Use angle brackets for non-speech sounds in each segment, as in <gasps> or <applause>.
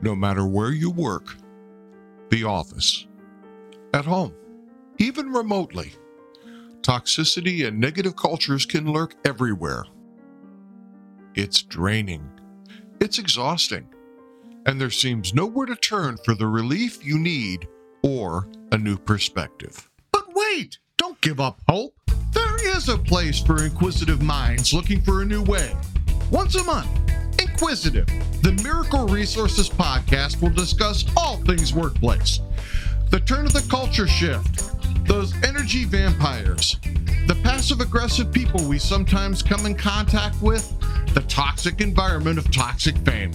no matter where you work, the office, at home, even remotely. Toxicity and negative cultures can lurk everywhere. It's draining, it's exhausting, and there seems nowhere to turn for the relief you need or a new perspective. But wait! Don't give up hope! There is a place for inquisitive minds looking for a new way. Once a month, Inquisitive, the Miracle Resources podcast will discuss all things workplace. The turn of the culture shift, those energy vampires, the passive aggressive people we sometimes come in contact with, the toxic environment of toxic fame.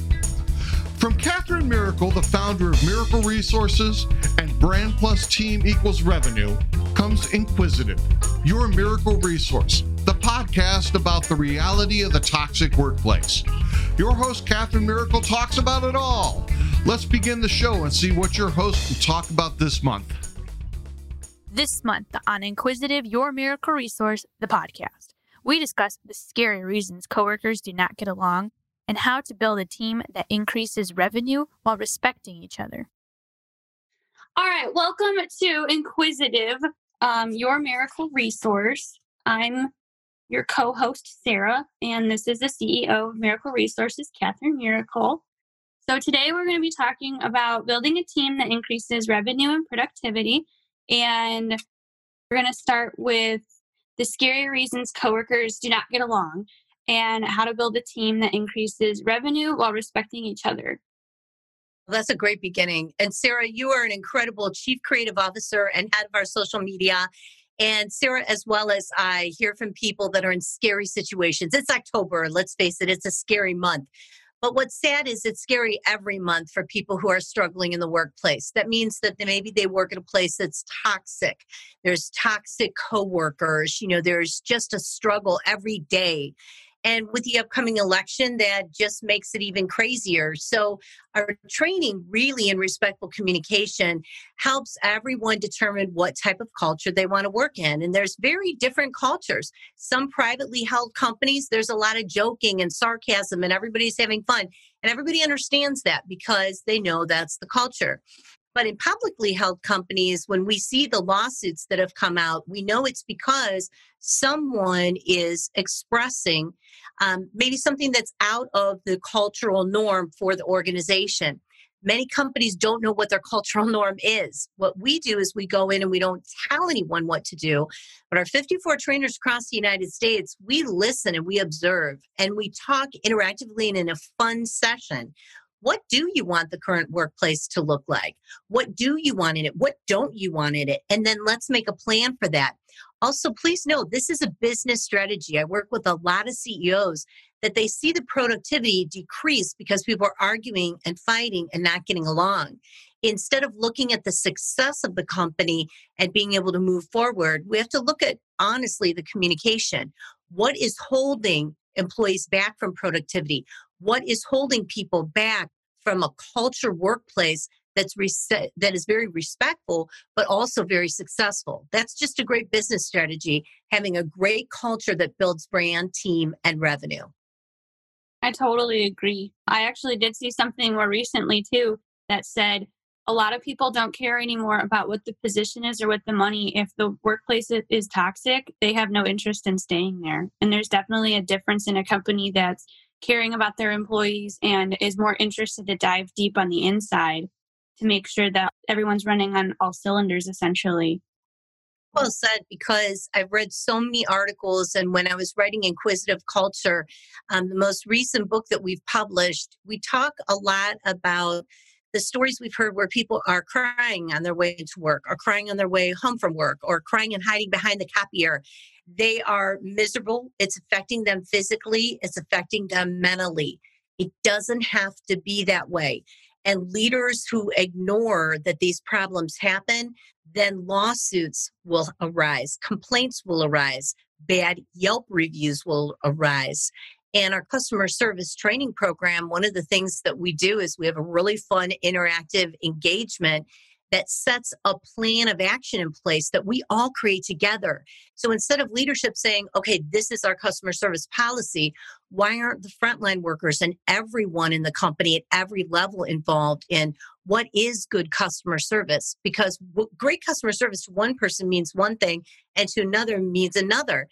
From Catherine Miracle, the founder of Miracle Resources and Brand Plus Team Equals Revenue, comes Inquisitive, your miracle resource, the podcast about the reality of the toxic workplace. Your host, Catherine Miracle, talks about it all. Let's begin the show and see what your host will talk about this month. This month on Inquisitive, your miracle resource, the podcast, we discuss the scary reasons coworkers do not get along and how to build a team that increases revenue while respecting each other. All right, welcome to Inquisitive, um, your miracle resource. I'm your co host, Sarah, and this is the CEO of Miracle Resources, Catherine Miracle. So, today we're going to be talking about building a team that increases revenue and productivity. And we're going to start with the scary reasons coworkers do not get along and how to build a team that increases revenue while respecting each other. Well, that's a great beginning. And Sarah, you are an incredible chief creative officer and head of our social media. And Sarah, as well as I, hear from people that are in scary situations. It's October, let's face it, it's a scary month. But what's sad is it's scary every month for people who are struggling in the workplace. That means that maybe they work at a place that's toxic. There's toxic coworkers. You know, there's just a struggle every day. And with the upcoming election, that just makes it even crazier. So, our training really in respectful communication helps everyone determine what type of culture they want to work in. And there's very different cultures. Some privately held companies, there's a lot of joking and sarcasm, and everybody's having fun. And everybody understands that because they know that's the culture. But in publicly held companies, when we see the lawsuits that have come out, we know it's because someone is expressing um, maybe something that's out of the cultural norm for the organization. Many companies don't know what their cultural norm is. What we do is we go in and we don't tell anyone what to do. But our 54 trainers across the United States, we listen and we observe and we talk interactively and in a fun session what do you want the current workplace to look like? What do you want in it? What don't you want in it? And then let's make a plan for that. Also, please know this is a business strategy. I work with a lot of CEOs that they see the productivity decrease because people are arguing and fighting and not getting along. Instead of looking at the success of the company and being able to move forward, we have to look at honestly the communication. What is holding employees back from productivity? What is holding people back from a culture workplace that's that is very respectful but also very successful. That's just a great business strategy having a great culture that builds brand team and revenue. I totally agree. I actually did see something more recently too that said a lot of people don't care anymore about what the position is or what the money if the workplace is toxic they have no interest in staying there. And there's definitely a difference in a company that's caring about their employees and is more interested to dive deep on the inside to make sure that everyone's running on all cylinders essentially. Well said because I've read so many articles, and when I was writing Inquisitive Culture, um, the most recent book that we've published, we talk a lot about the stories we've heard where people are crying on their way to work, or crying on their way home from work, or crying and hiding behind the copier they are miserable. It's affecting them physically, it's affecting them mentally. It doesn't have to be that way. And leaders who ignore that these problems happen, then lawsuits will arise, complaints will arise, bad Yelp reviews will arise. And our customer service training program, one of the things that we do is we have a really fun interactive engagement that sets a plan of action in place that we all create together. So instead of leadership saying, okay, this is our customer service policy, why aren't the frontline workers and everyone in the company at every level involved in what is good customer service? Because great customer service to one person means one thing and to another means another.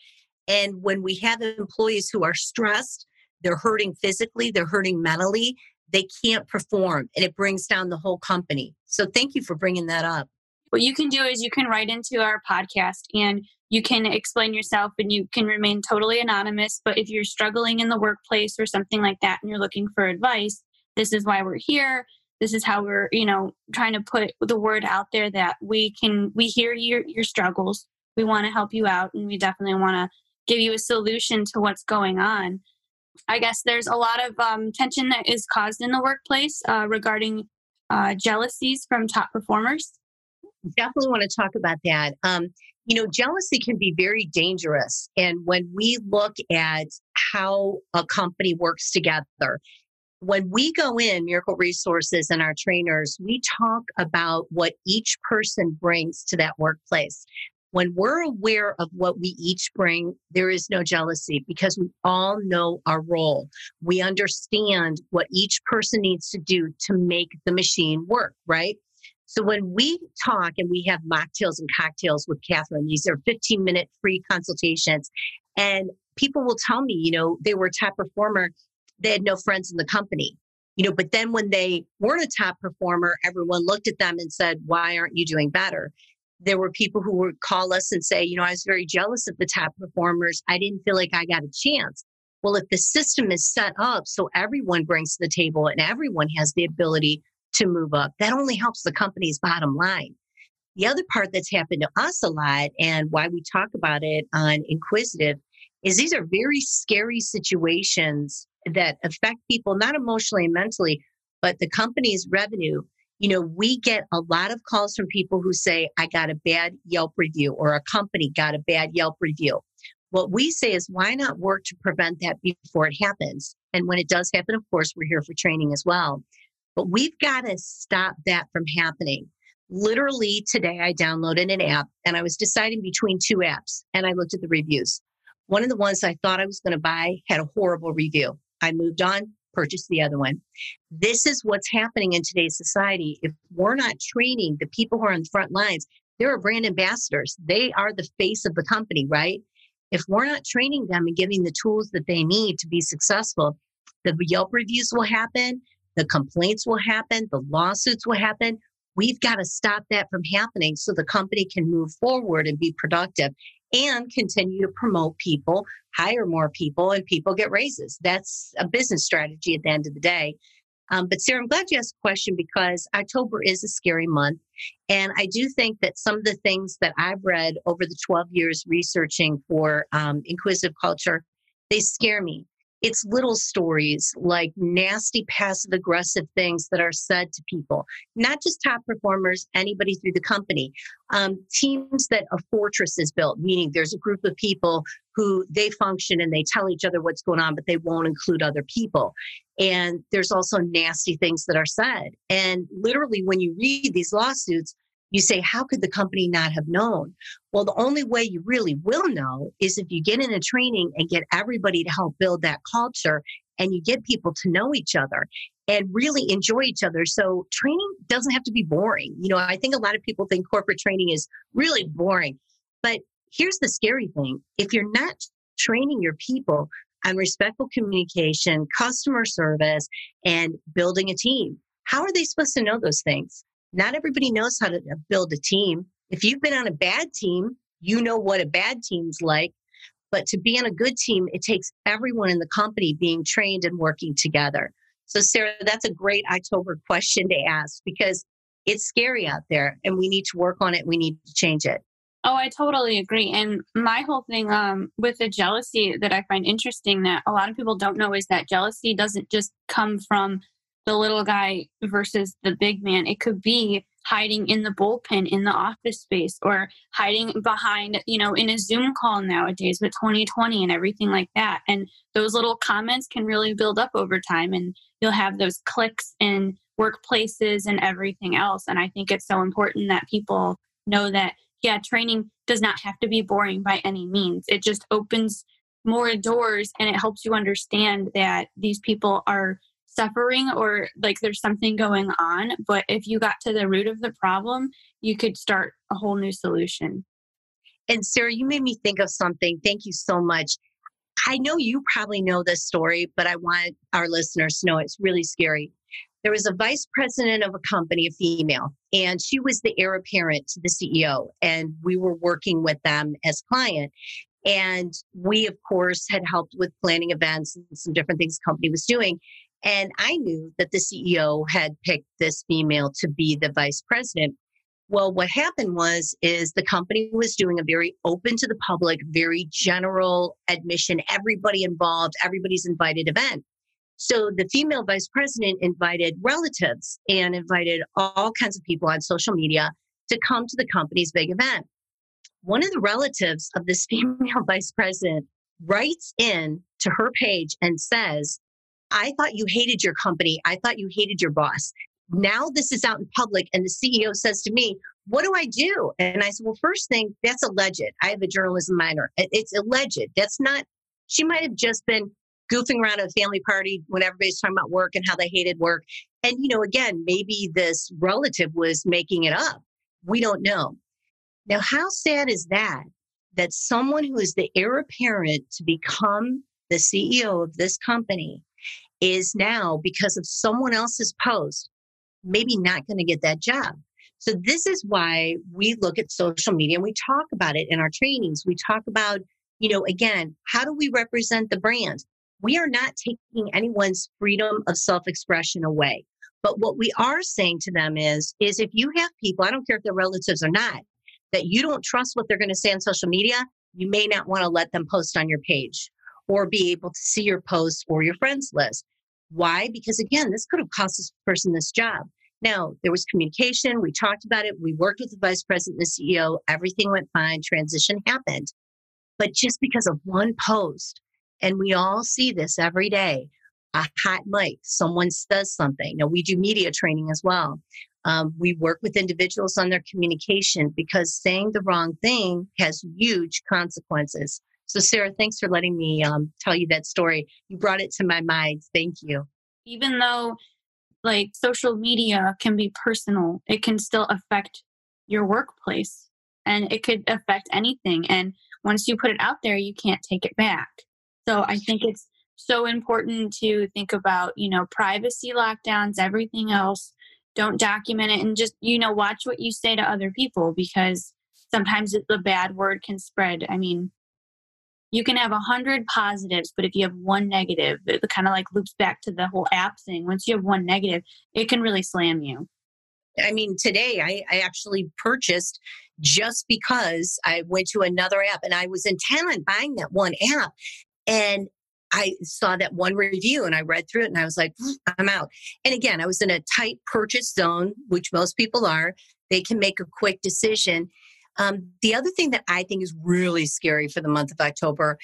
And when we have employees who are stressed, they're hurting physically, they're hurting mentally, they can't perform and it brings down the whole company. So thank you for bringing that up. What you can do is you can write into our podcast and you can explain yourself and you can remain totally anonymous. But if you're struggling in the workplace or something like that and you're looking for advice, this is why we're here. This is how we're, you know, trying to put the word out there that we can, we hear your, your struggles. We want to help you out and we definitely want to give you a solution to what's going on. I guess there's a lot of um, tension that is caused in the workplace uh, regarding uh, jealousies from top performers. Definitely want to talk about that. Um, you know, jealousy can be very dangerous. And when we look at how a company works together, when we go in, Miracle Resources and our trainers, we talk about what each person brings to that workplace when we're aware of what we each bring, there is no jealousy because we all know our role. We understand what each person needs to do to make the machine work, right? So when we talk and we have mocktails and cocktails with Catherine, these are 15 minute free consultations. And people will tell me, you know, they were a top performer, they had no friends in the company. You know, but then when they weren't a top performer, everyone looked at them and said, Why aren't you doing better? There were people who would call us and say, you know, I was very jealous of the top performers. I didn't feel like I got a chance. Well, if the system is set up so everyone brings to the table and everyone has the ability to move up, that only helps the company's bottom line. The other part that's happened to us a lot and why we talk about it on Inquisitive is these are very scary situations that affect people, not emotionally and mentally, but the company's revenue you know, we get a lot of calls from people who say, I got a bad Yelp review or a company got a bad Yelp review. What we say is, why not work to prevent that before it happens? And when it does happen, of course, we're here for training as well. But we've got to stop that from happening. Literally today, I downloaded an app and I was deciding between two apps and I looked at the reviews. One of the ones I thought I was going to buy had a horrible review. I moved on, purchase the other one. This is what's happening in today's society. If we're not training the people who are on the front lines, they're brand ambassadors. They are the face of the company, right? If we're not training them and giving the tools that they need to be successful, the Yelp reviews will happen, the complaints will happen, the lawsuits will happen. We've got to stop that from happening so the company can move forward and be productive and continue to promote people, hire more people, and people get raises. That's a business strategy at the end of the day. Um, but Sarah, I'm glad you asked a question because October is a scary month. And I do think that some of the things that I've read over the 12 years researching for um, inquisitive culture, they scare me it's little stories like nasty passive aggressive things that are said to people not just top performers anybody through the company. Um, teams that a fortress is built meaning there's a group of people who they function and they tell each other what's going on but they won't include other people. And there's also nasty things that are said. And literally when you read these lawsuits you say, how could the company not have known? Well, the only way you really will know is if you get in a training and get everybody to help build that culture and you get people to know each other and really enjoy each other. So training doesn't have to be boring. You know, I think a lot of people think corporate training is really boring. But here's the scary thing if you're not training your people on respectful communication, customer service, and building a team, how are they supposed to know those things? Not everybody knows how to build a team. If you've been on a bad team, you know what a bad team's like. But to be on a good team, it takes everyone in the company being trained and working together. So, Sarah, that's a great October question to ask because it's scary out there and we need to work on it. We need to change it. Oh, I totally agree. And my whole thing um, with the jealousy that I find interesting that a lot of people don't know is that jealousy doesn't just come from the little guy versus the big man. It could be hiding in the bullpen in the office space or hiding behind, you know, in a Zoom call nowadays with 2020 and everything like that. And those little comments can really build up over time and you'll have those clicks and workplaces and everything else. And I think it's so important that people know that, yeah, training does not have to be boring by any means. It just opens more doors and it helps you understand that these people are suffering or like there's something going on. But if you got to the root of the problem, you could start a whole new solution. And Sarah, you made me think of something. Thank you so much. I know you probably know this story, but I want our listeners to know it's really scary. There was a vice president of a company, a female, and she was the heir apparent to the CEO. And we were working with them as client. And we, of course, had helped with planning events and some different things the company was doing. And I knew that the CEO had picked this female to be the vice president. Well, what happened was is the company was doing a very open to the public, very general admission, everybody involved, everybody's invited event. So the female vice president invited relatives and invited all kinds of people on social media to come to the company's big event. One of the relatives of this <laughs> female vice president writes in to her page and says, I thought you hated your company. I thought you hated your boss now this is out in public and the CEO says to me, what do I do? And I said, well, first thing, that's alleged. I have a journalism minor. It's alleged. That's not, she might have just been goofing around at a family party when everybody's talking about work and how they hated work. And, you know, again, maybe this relative was making it up. We don't know. Now, how sad is that? That someone who is the heir apparent to become the CEO of this company is now, because of someone else's post, maybe not going to get that job. So this is why we look at social media and we talk about it in our trainings. We talk about, you know, again, how do we represent the brand? We are not taking anyone's freedom of self-expression away. But what we are saying to them is, is if you have people, I don't care if they're relatives or not, that you don't trust what they're going to say on social media, you may not want to let them post on your page or be able to see your posts or your friends list. Why? Because again, this could have cost this person this job. Now, there was communication. We talked about it. We worked with the vice president the CEO. Everything went fine. Transition happened. But just because of one post, and we all see this every day, a hot mic, someone says something. Now, we do media training as well. Um, we work with individuals on their communication because saying the wrong thing has huge consequences. So, Sarah, thanks for letting me um, tell you that story. You brought it to my mind. Thank you. Even though like social media can be personal, it can still affect your workplace and it could affect anything. And once you put it out there, you can't take it back. So I think it's so important to think about, you know, privacy lockdowns, everything else. Don't document it and just, you know, watch what you say to other people because sometimes the bad word can spread. I mean, you can have a hundred positives, but if you have one negative, it kind of like loops back to the whole app thing. Once you have one negative, it can really slam you. I mean, today I, I actually purchased just because I went to another app and I was intent on buying that one app. And I saw that one review and I read through it and I was like, I'm out. And again, I was in a tight purchase zone, which most people are. They can make a quick decision. Um, the other thing that I think is really scary for the month of October,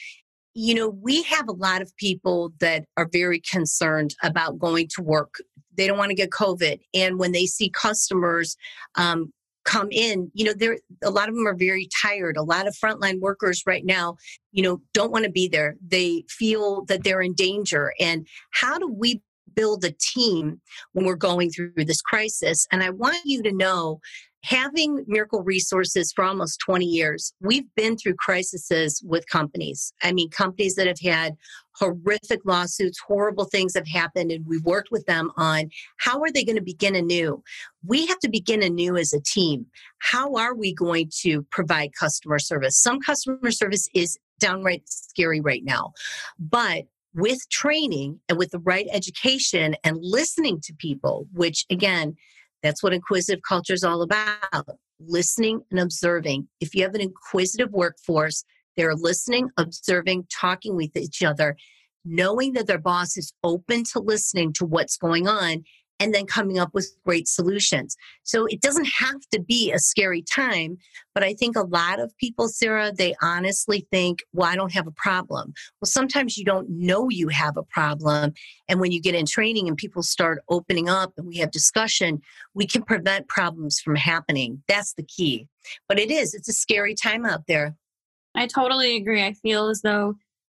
you know, we have a lot of people that are very concerned about going to work. They don't want to get COVID. And when they see customers um, come in, you know, there a lot of them are very tired. A lot of frontline workers right now, you know, don't want to be there. They feel that they're in danger. And how do we build a team when we're going through this crisis? And I want you to know having Miracle Resources for almost 20 years, we've been through crises with companies. I mean, companies that have had horrific lawsuits, horrible things have happened, and we've worked with them on how are they going to begin anew. We have to begin anew as a team. How are we going to provide customer service? Some customer service is downright scary right now, but with training and with the right education and listening to people, which again, that's what inquisitive culture is all about listening and observing. If you have an inquisitive workforce, they're listening, observing, talking with each other, knowing that their boss is open to listening to what's going on and then coming up with great solutions. So it doesn't have to be a scary time, but I think a lot of people, Sarah, they honestly think, well, I don't have a problem. Well, sometimes you don't know you have a problem. And when you get in training and people start opening up and we have discussion, we can prevent problems from happening. That's the key. But it is, it's a scary time out there. I totally agree. I feel as though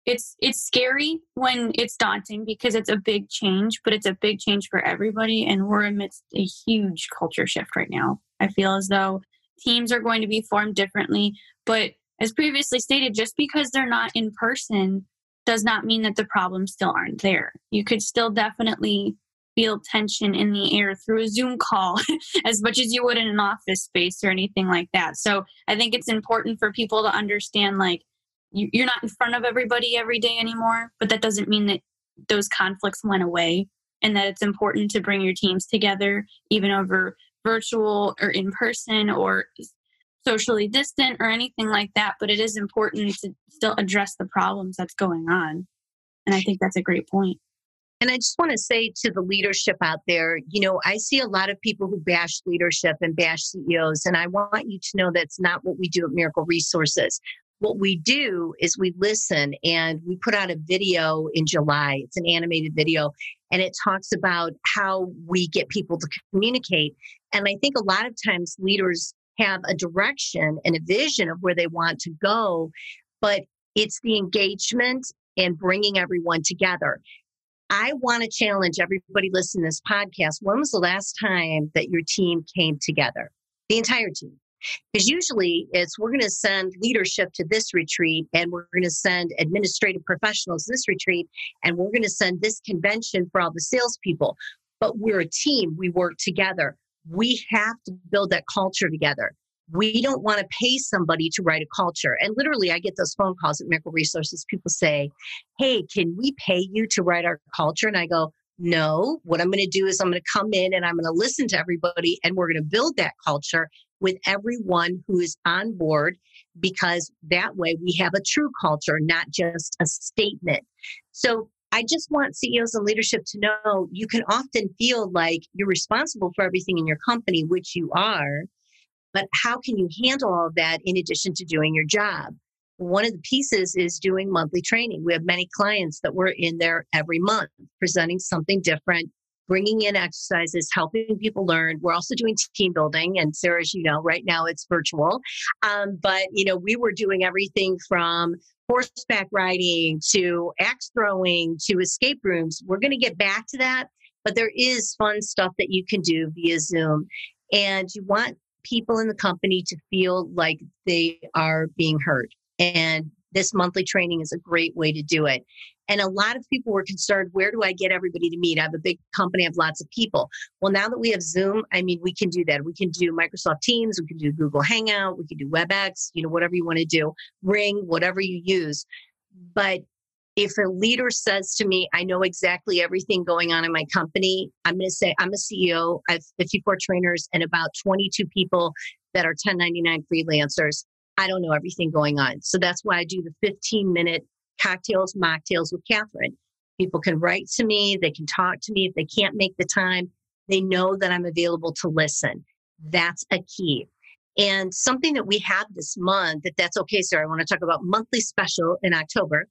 it's it's scary when it's daunting because it's a big change but it's a big change for everybody and we're amidst a huge culture shift right now. I feel as though teams are going to be formed differently but as previously stated just because they're not in person does not mean that the problems still aren't there. You could still definitely feel tension in the air through a zoom call <laughs> as much as you would in an office space or anything like that. So i think it's important for people to understand like you're not in front of everybody every day anymore, but that doesn't mean that those conflicts went away and that it's important to bring your teams together, even over virtual or in person or socially distant or anything like that. But it is important to still address the problems that's going on. And I think that's a great point. And I just want to say to the leadership out there, you know, I see a lot of people who bash leadership and bash CEOs. And I want you to know that's not what we do at Miracle Resources what we do is we listen and we put out a video in July. It's an animated video and it talks about how we get people to communicate. And I think a lot of times leaders have a direction and a vision of where they want to go, but it's the engagement and bringing everyone together. I want to challenge everybody listening to this podcast. When was the last time that your team came together? The entire team. Because usually it's we're going to send leadership to this retreat and we're going to send administrative professionals this retreat and we're going to send this convention for all the salespeople. But we're a team, we work together. We have to build that culture together. We don't want to pay somebody to write a culture. And literally, I get those phone calls at Miracle Resources. People say, Hey, can we pay you to write our culture? And I go, no, what I'm going to do is I'm going to come in and I'm going to listen to everybody and we're going to build that culture with everyone who is on board because that way we have a true culture, not just a statement. So I just want CEOs and leadership to know you can often feel like you're responsible for everything in your company, which you are. But how can you handle all of that in addition to doing your job? One of the pieces is doing monthly training. We have many clients that we're in there every month presenting something different bringing in exercises, helping people learn. We're also doing team building. And Sarah, as you know, right now it's virtual. Um, but, you know, we were doing everything from horseback riding to axe throwing to escape rooms. We're going to get back to that. But there is fun stuff that you can do via Zoom. And you want people in the company to feel like they are being heard. And this monthly training is a great way to do it. And a lot of people were concerned where do I get everybody to meet? I have a big company, I have lots of people. Well, now that we have Zoom, I mean, we can do that. We can do Microsoft Teams, we can do Google Hangout, we can do WebEx, you know, whatever you want to do, Ring, whatever you use. But if a leader says to me, I know exactly everything going on in my company, I'm going to say, I'm a CEO, I have 54 trainers and about 22 people that are 1099 freelancers. I don't know everything going on. So that's why I do the 15 minute cocktails, mocktails with Catherine. People can write to me, they can talk to me. If they can't make the time, they know that I'm available to listen. That's a key. And something that we have this month, if that's okay, sir, I want to talk about monthly special in October.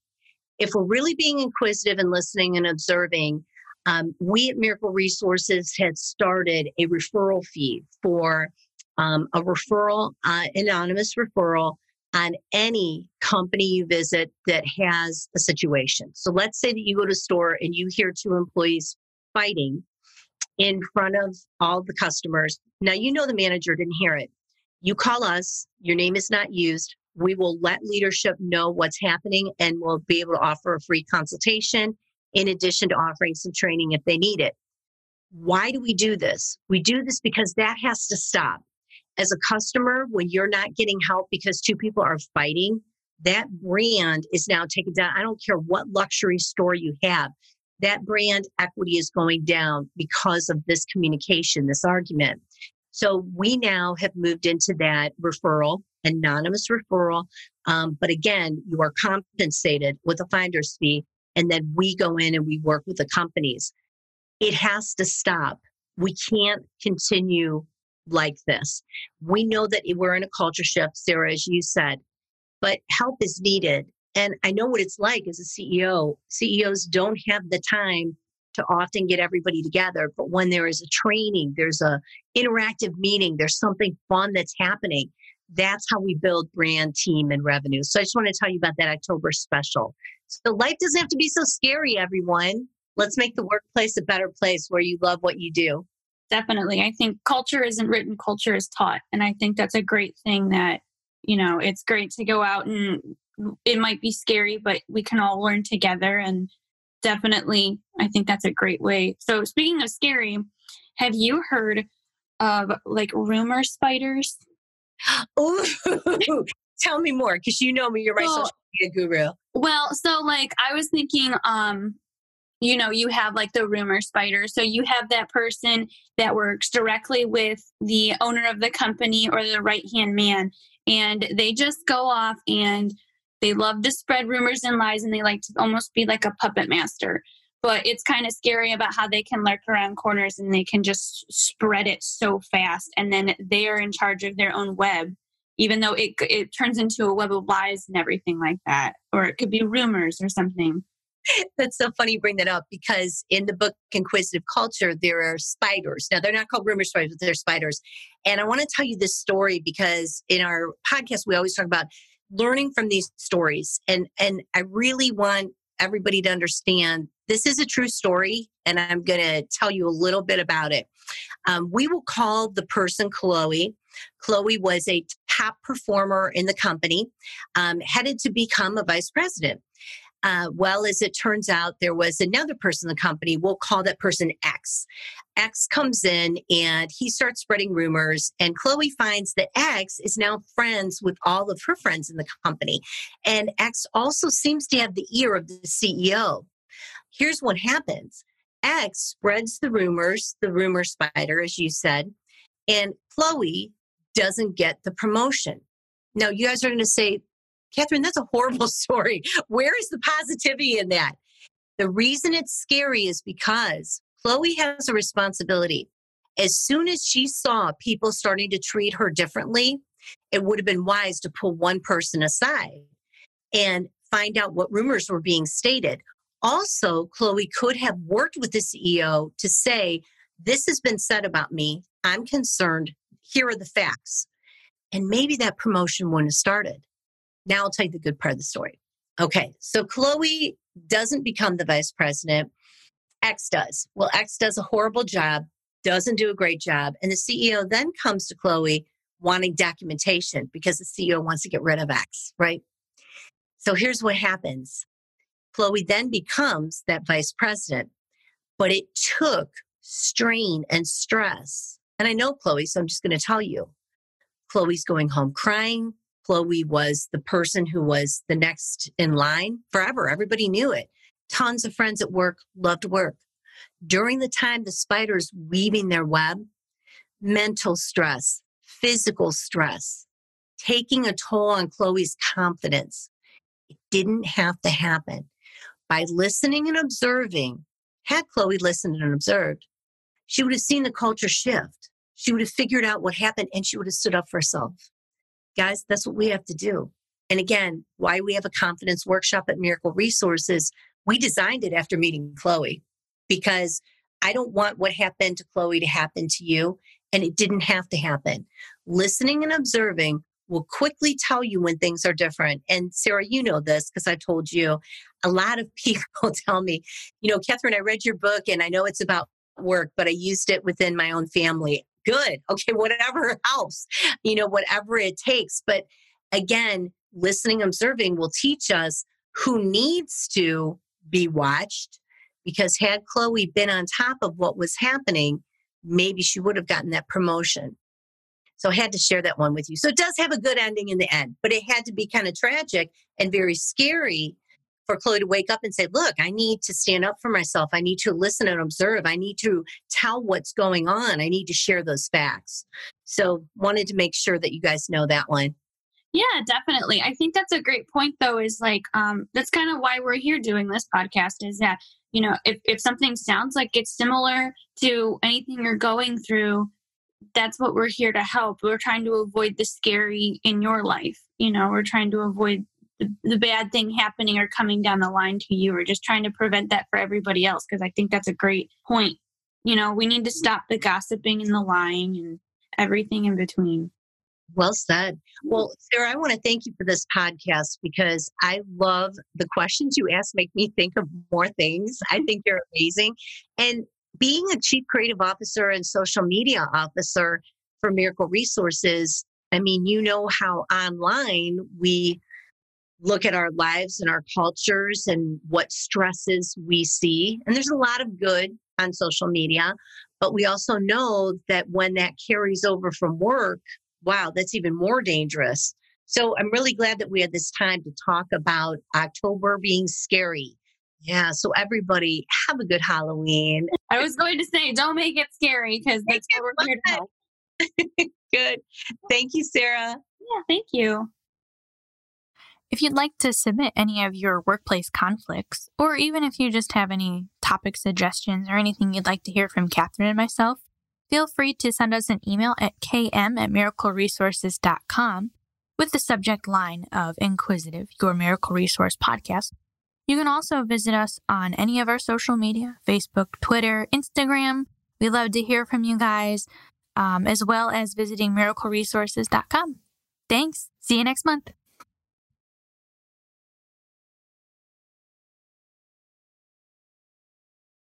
If we're really being inquisitive and listening and observing, um, we at Miracle Resources had started a referral fee for um, a referral, uh, anonymous referral on any company you visit that has a situation. So let's say that you go to a store and you hear two employees fighting in front of all the customers. Now you know the manager didn't hear it. You call us, your name is not used. We will let leadership know what's happening and we'll be able to offer a free consultation in addition to offering some training if they need it. Why do we do this? We do this because that has to stop as a customer, when you're not getting help because two people are fighting, that brand is now taken down. I don't care what luxury store you have, that brand equity is going down because of this communication, this argument. So we now have moved into that referral, anonymous referral. Um, but again, you are compensated with a finder's fee, and then we go in and we work with the companies. It has to stop We can't continue like this. We know that we're in a culture shift, Sarah, as you said, but help is needed. And I know what it's like as a CEO. CEOs don't have the time to often get everybody together, but when there is a training, there's a interactive meeting, there's something fun that's happening. That's how we build brand, team, and revenue. So I just want to tell you about that October special. So life doesn't have to be so scary, everyone. Let's make the workplace a better place where you love what you do. Definitely. I think culture isn't written, culture is taught. And I think that's a great thing that, you know, it's great to go out and it might be scary, but we can all learn together. And definitely, I think that's a great way. So, speaking of scary, have you heard of like rumor spiders? <gasps> Ooh, <laughs> tell me more because you know me, you're my social media guru. Well, so like I was thinking, um, you know, you have like the rumor spider. So you have that person that works directly with the owner of the company or the right hand man, and they just go off and they love to spread rumors and lies and they like to almost be like a puppet master. But it's kind of scary about how they can lurk around corners and they can just spread it so fast. And then they are in charge of their own web, even though it, it turns into a web of lies and everything like that. Or it could be rumors or something. <laughs> That's so funny you bring that up because in the book Inquisitive Culture, there are spiders. Now, they're not called rumor spiders, but they're spiders. And I want to tell you this story because in our podcast, we always talk about learning from these stories. And, and I really want everybody to understand this is a true story, and I'm going to tell you a little bit about it. Um, we will call the person Chloe. Chloe was a top performer in the company, um, headed to become a vice president. Uh, well, as it turns out, there was another person in the company. We'll call that person X. X comes in and he starts spreading rumors, and Chloe finds that X is now friends with all of her friends in the company. And X also seems to have the ear of the CEO. Here's what happens X spreads the rumors, the rumor spider, as you said, and Chloe doesn't get the promotion. Now, you guys are going to say, Catherine, that's a horrible <laughs> story. Where is the positivity in that? The reason it's scary is because Chloe has a responsibility. As soon as she saw people starting to treat her differently, it would have been wise to pull one person aside and find out what rumors were being stated. Also, Chloe could have worked with the CEO to say, This has been said about me. I'm concerned. Here are the facts. And maybe that promotion wouldn't have started. Now I'll tell you the good part of the story. Okay, so Chloe doesn't become the vice president. X does. Well, X does a horrible job, doesn't do a great job. And the CEO then comes to Chloe wanting documentation because the CEO wants to get rid of X, right? So here's what happens Chloe then becomes that vice president, but it took strain and stress. And I know Chloe, so I'm just going to tell you. Chloe's going home crying. Chloe was the person who was the next in line forever. Everybody knew it. Tons of friends at work loved work. During the time the spiders weaving their web, mental stress, physical stress, taking a toll on Chloe's confidence. It didn't have to happen. By listening and observing, had Chloe listened and observed, she would have seen the culture shift. She would have figured out what happened and she would have stood up for herself. Guys, that's what we have to do. And again, why we have a confidence workshop at Miracle Resources, we designed it after meeting Chloe because I don't want what happened to Chloe to happen to you. And it didn't have to happen. Listening and observing will quickly tell you when things are different. And Sarah, you know this because I told you a lot of <laughs> people tell me, you know, Catherine, I read your book and I know it's about work, but I used it within my own family good. <laughs> Okay, whatever helps, you know, whatever it takes. But again, listening, observing will teach us who needs to be watched. Because had Chloe been on top of what was happening, maybe she would have gotten that promotion. So I had to share that one with you. So it does have a good ending in the end, but it had to be kind of tragic and very scary for Chloe to wake up and say, Look, I need to stand up for myself. I need to listen and observe. I need to tell what's going on. I need to share those facts. So, wanted to make sure that you guys know that one. Yeah, definitely. I think that's a great point though, is like um that's kind of why we're here doing this podcast is that, you know, if, if something sounds like it's similar to anything you're going through, that's what we're here to help. We're trying to avoid the scary in your life. You know, we're trying to avoid the, the bad thing happening or coming down the line to you. We're just trying to prevent that for everybody else because I think that's a great point. You know, we need to stop the gossiping and the lying and everything in between. Well said. Well, Sarah, I want to thank you for this podcast because I love the questions you ask make me think of more things. I think they're amazing. And being a chief creative officer and social media officer for Miracle Resources, I mean, you know how online we look at our lives and our cultures and what stresses we see. And there's a lot of good on social media, but we also know that when that carries over from work, wow, that's even more dangerous. So I'm really glad that we had this time to talk about October being scary. Yeah, so everybody have a good Halloween. I was going to say, don't make it scary because that's what we're here to help. <laughs> good. Thank you, Sarah. Yeah, thank you. If you'd like to submit any of your workplace conflicts, or even if you just have any topic suggestions or anything you'd like to hear from Catherine and myself, feel free to send us an email at km at miracleresources.com with the subject line of Inquisitive, Your Miracle Resource Podcast. You can also visit us on any of our social media Facebook, Twitter, Instagram. We love to hear from you guys, um, as well as visiting miracleresources.com. Thanks. See you next month.